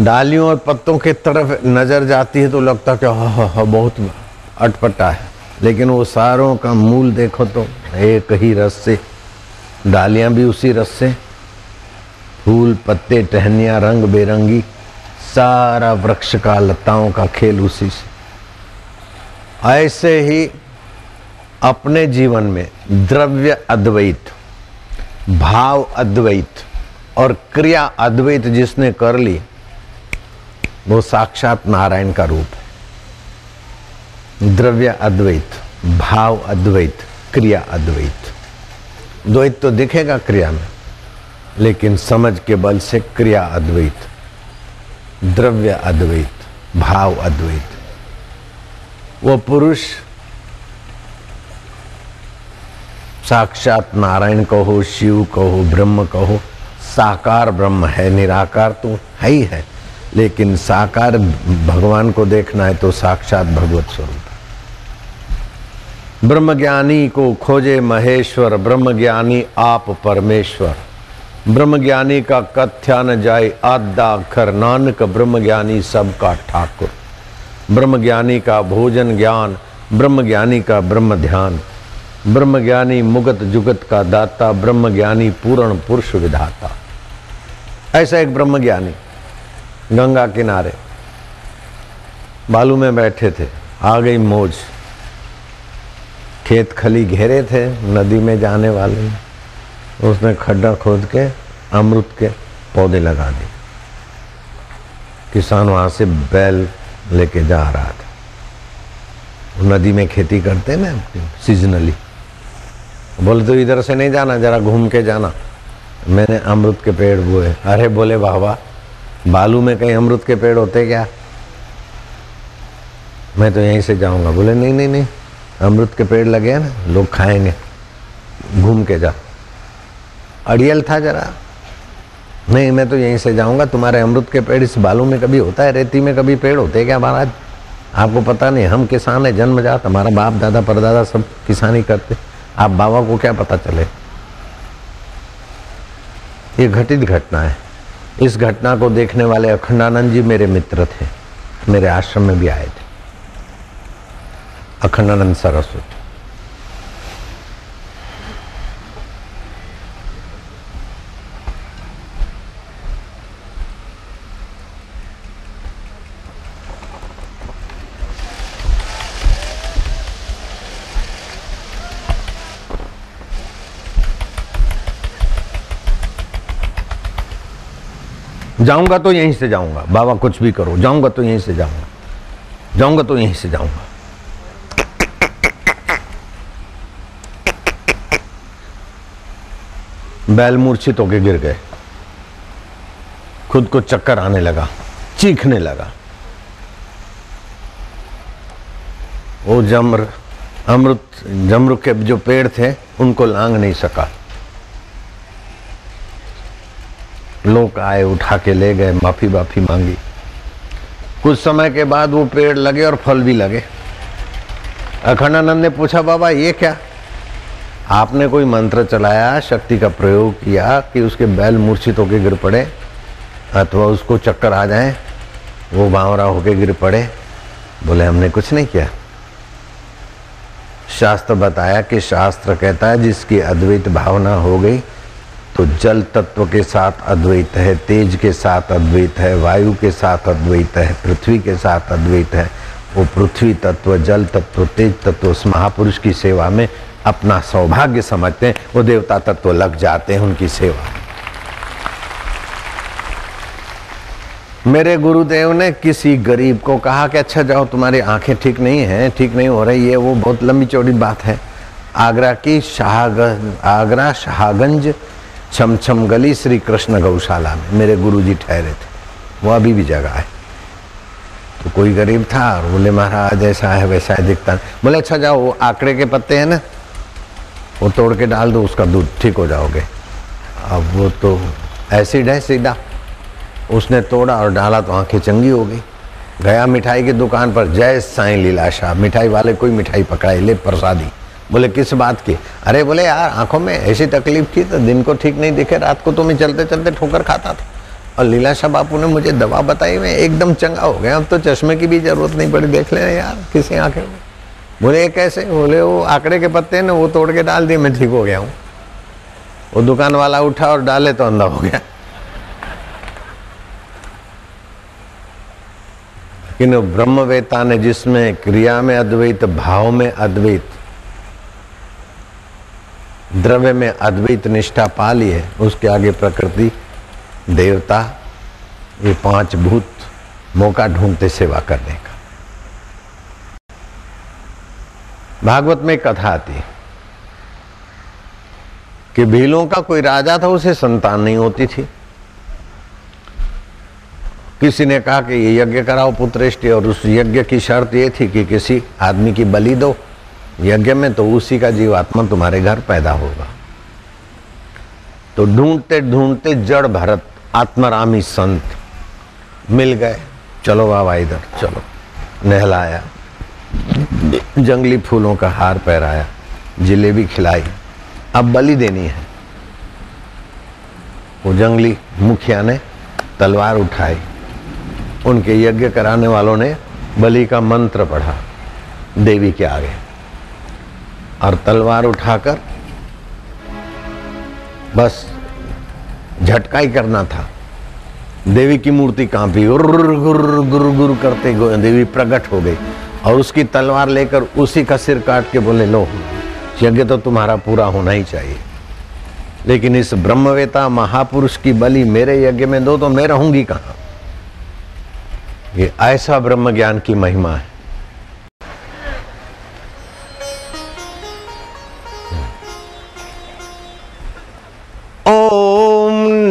डालियों और पत्तों के तरफ़ नज़र जाती है तो लगता कि हाँ हाँ हाँ बहुत अटपटा है। लेकिन वो सारों का मूल देखो तो एक ही रस से, डालियाँ भी उसी रस से। फूल, पत्ते, टहनियाँ, रंग बेरंगी, सारा वृक्ष का, लताओं का खेल उसी से। ऐसे ही अपने जीवन में द्रव्य अद्वैत, भाव अद्वैत और क्रिया अद्वैत जिसने कर ली वो साक्षात नारायण का रूप है। द्रव्य अद्वैत, भाव अद्वैत, क्रिया अद्वैत। द्वैत तो दिखेगा क्रिया में, लेकिन समझ के बल से क्रिया अद्वैत, द्रव्य अद्वैत, भाव अद्वैत। वो पुरुष साक्षात नारायण कहो, शिव कहो, ब्रह्म कहो, साकार ब्रह्म है, निराकार तो है ही है। लेकिन साकार भगवान को देखना है तो साक्षात भगवत स्वरूप ब्रह्म ज्ञानी को खोजे महेश्वर ब्रह्म ज्ञानी आप परमेश्वर। ब्रह्म ज्ञानी का कथ्या न जाए आदा अक्षर नानक ब्रह्म ज्ञानी सबका ठाकुर। ब्रह्म ज्ञानी का भोजन ज्ञान ब्रह्म ज्ञानी का ब्रह्म ध्यान। ब्रह्म ज्ञानी मुगत जुगत का दाता ब्रह्म ज्ञानी पूर्ण पुरुष विधाता। ऐसा एक ब्रह्म ज्ञानी गंगा किनारे। बालू में बैठे थे, आ गई मोज। खेत खली घेरे थे, नदी में जाने वाले। उसने खड्डा खोद के, अमृत के पौधे लगा दिए। किसान वहाँ से बैल लेके जा रहा था। नदी में खेती करते ना सीजनली बोले तो इधर से नहीं जाना, जरा घूम के जाना। मैंने अमृत के पेड़ बोए। अरे बोले बाबा बालू में कहीं अमृत के पेड़ होते क्या? मैं तो यहीं से जाऊँगा। बोले, नहीं नहीं नहीं, अमृत के पेड़ लगे हैं ना, लोग खाएँगे। घूम के जा। अड़ियल था जरा। नहीं, मैं तो यहीं से जाऊँगा। तुम्हारे अमृत के पेड़ इस बालू में कभी होता है? रेती में कभी पेड़ होते क्या महाराज? आपको पता नहीं, हम किसान है जन्म जात हमारा बाप, दादा, परदादा सब किसानी करते। आप बाबा को क्या पता चले? ये घटित घटना है। इस घटना को देखने वाले अखंडानंद जी मेरे मित्र थे, मेरे आश्रम में भी आए थे। अखंडानंद सरस्वती। जाऊँगा तो यहीं से जाऊँगा। बाबा, कुछ भी करो। जाऊँगा तो यहीं से जाऊँगा। जाऊँगा तो यहीं से जाऊँगा। बैल मूर्छित होके गिर गए। खुद को चक्कर आने लगा, चीखने लगा। वो जम्र, अमृत, जम्र के जो पेड़ थे, उनको लांग नहीं सका। लोग आए, उठा के ले गए माफ़ी माफ़ी मांगी। कुछ समय के बाद वो पेड़ लगे और फल भी लगे। अखंडानंद ने पूछा, बाबा, ये क्या? आपने कोई मंत्र चलाया, शक्ति का प्रयोग किया कि उसके बैल मूर्छित होकर गिर पड़े? अथवा उसको चक्कर आ जाए, वो बावरा होके गिर पड़े? बोले, हमने कुछ नहीं किया। शास्त्र बताया कि शास्त्र कहता है, जिसकी अद्वैत भावना हो गई तो जल तत्व के साथ अद्वैत है, तेज के साथ अद्वैत है, वायु के साथ अद्वैत है, पृथ्वी के साथ अद्वैत है। वो पृथ्वी तत्व, जल तत्व, तेज तत्व, उस महापुरुष की सेवा में अपना सौभाग्य समझते हैं। वो देवता तत्व लग जाते हैं उनकी सेवा मेरे गुरुदेव ने किसी गरीब को कहा कि अच्छा जाओ, तुम्हारी आँखें ठीक नहीं हैं, ठीक नहीं हो रही है, वो बहुत लंबी चौड़ी बात है। आगरा की शाहगंज, आगरा शाहगंज छमछम गली श्री कृष्ण गौशाला में। मेरे गुरुजी ठहरे थे। वो अभी भी जगह है। तो कोई गरीब था, और बोले, महाराज, ऐसा है, वैसा है, दिखता बोले अच्छा जाओ, वो आंकड़े के पत्ते हैं ना, वो तोड़ के डाल दो, उसका दूध ठीक हो जाओगे। अब वो तो एसिड है सीधा। उसने तोड़ा और डाला तो आँखें चंगी हो गई। गया मिठाई की दुकान पर, जय साई लीलाशाह। मिठाई वाले कोई मिठाई पकड़ाई ले प्रसादी। बोले, किस बात की? अरे बोले, यार, आँखों में ऐसी तकलीफ़ थी तो दिन को ठीक नहीं दिखे, रात को तो मैं चलते चलते ठोकर खाता था। और लीलाशाह बापू ने मुझे दवा बताई, मैं एकदम चंगा हो गया। अब तो चश्मे की भी ज़रूरत नहीं पड़ी, देख लेना यार, किसी आँखें में। बोले कैसे? बोले, वो आंकड़े के पत्ते ने, वो तोड़ के डाल दिए, मैं ठीक हो गया हूँ। वो दुकान वाला उठा और डाले तो अंधा हो गया। लेकिन ब्रह्मवेता ने जिसमें क्रिया में अद्वैत, भाव में अद्वैत द्रव्य में अद्वैत निष्ठा पा ली है, उसके आगे प्रकृति, देवता, ये पाँच भूत मौका ढूंढते सेवा करने का। भागवत में कथा आती है कि भीलों का कोई राजा था, उसे संतान नहीं होती थी। किसी ने कहा कि ये यज्ञ कराओ पुत्रेष्टि, और उस यज्ञ की शर्त ये थी कि किसी आदमी की बलि दो। यज्ञ में तो उसी का जीवात्मा तुम्हारे घर पैदा होगा। तो ढूंढते ढूंढते जड़ भरत, आत्मरामी संत मिल गए। चलो बाबा इधर, चलो। नहलाया। जंगली फूलों का हार पहराया। जिलेबी खिलाई। अब बलि देनी है। वो जंगली मुखिया ने तलवार उठाई। उनके यज्ञ कराने वालों ने बलि का मंत्र पढ़ा। देवी के आगे। और तलवार उठाकर बस झटका ही करना था। देवी की मूर्ति कांपी गुर गुर गुर करते देवी प्रकट हो गई और उसकी तलवार लेकर उसी का सिर काट के बोले, लो, यज्ञ तो तुम्हारा पूरा होना ही चाहिए। लेकिन इस ब्रह्मवेता महापुरुष की बलि मेरे यज्ञ में दो तो मैं रहूँगी कहाँ? ये ऐसा ब्रह्म ज्ञान की महिमा है।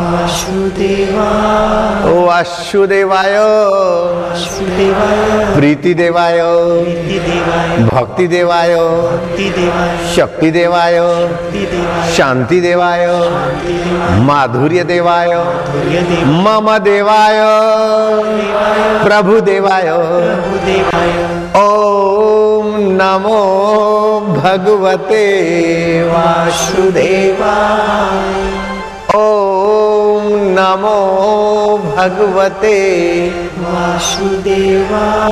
वासुदेवाय। वासुदेवाय। प्रीति देवाय देवाय भक्ति देवाय देवाय शक्ति देवाय देवाय शांति देवाय माधुर्य देवाय मम देवाय प्रभु देवाय देवाय ओम नमो भगवते वासुदेवाय। ओम नमो भगवते वासुदेवाय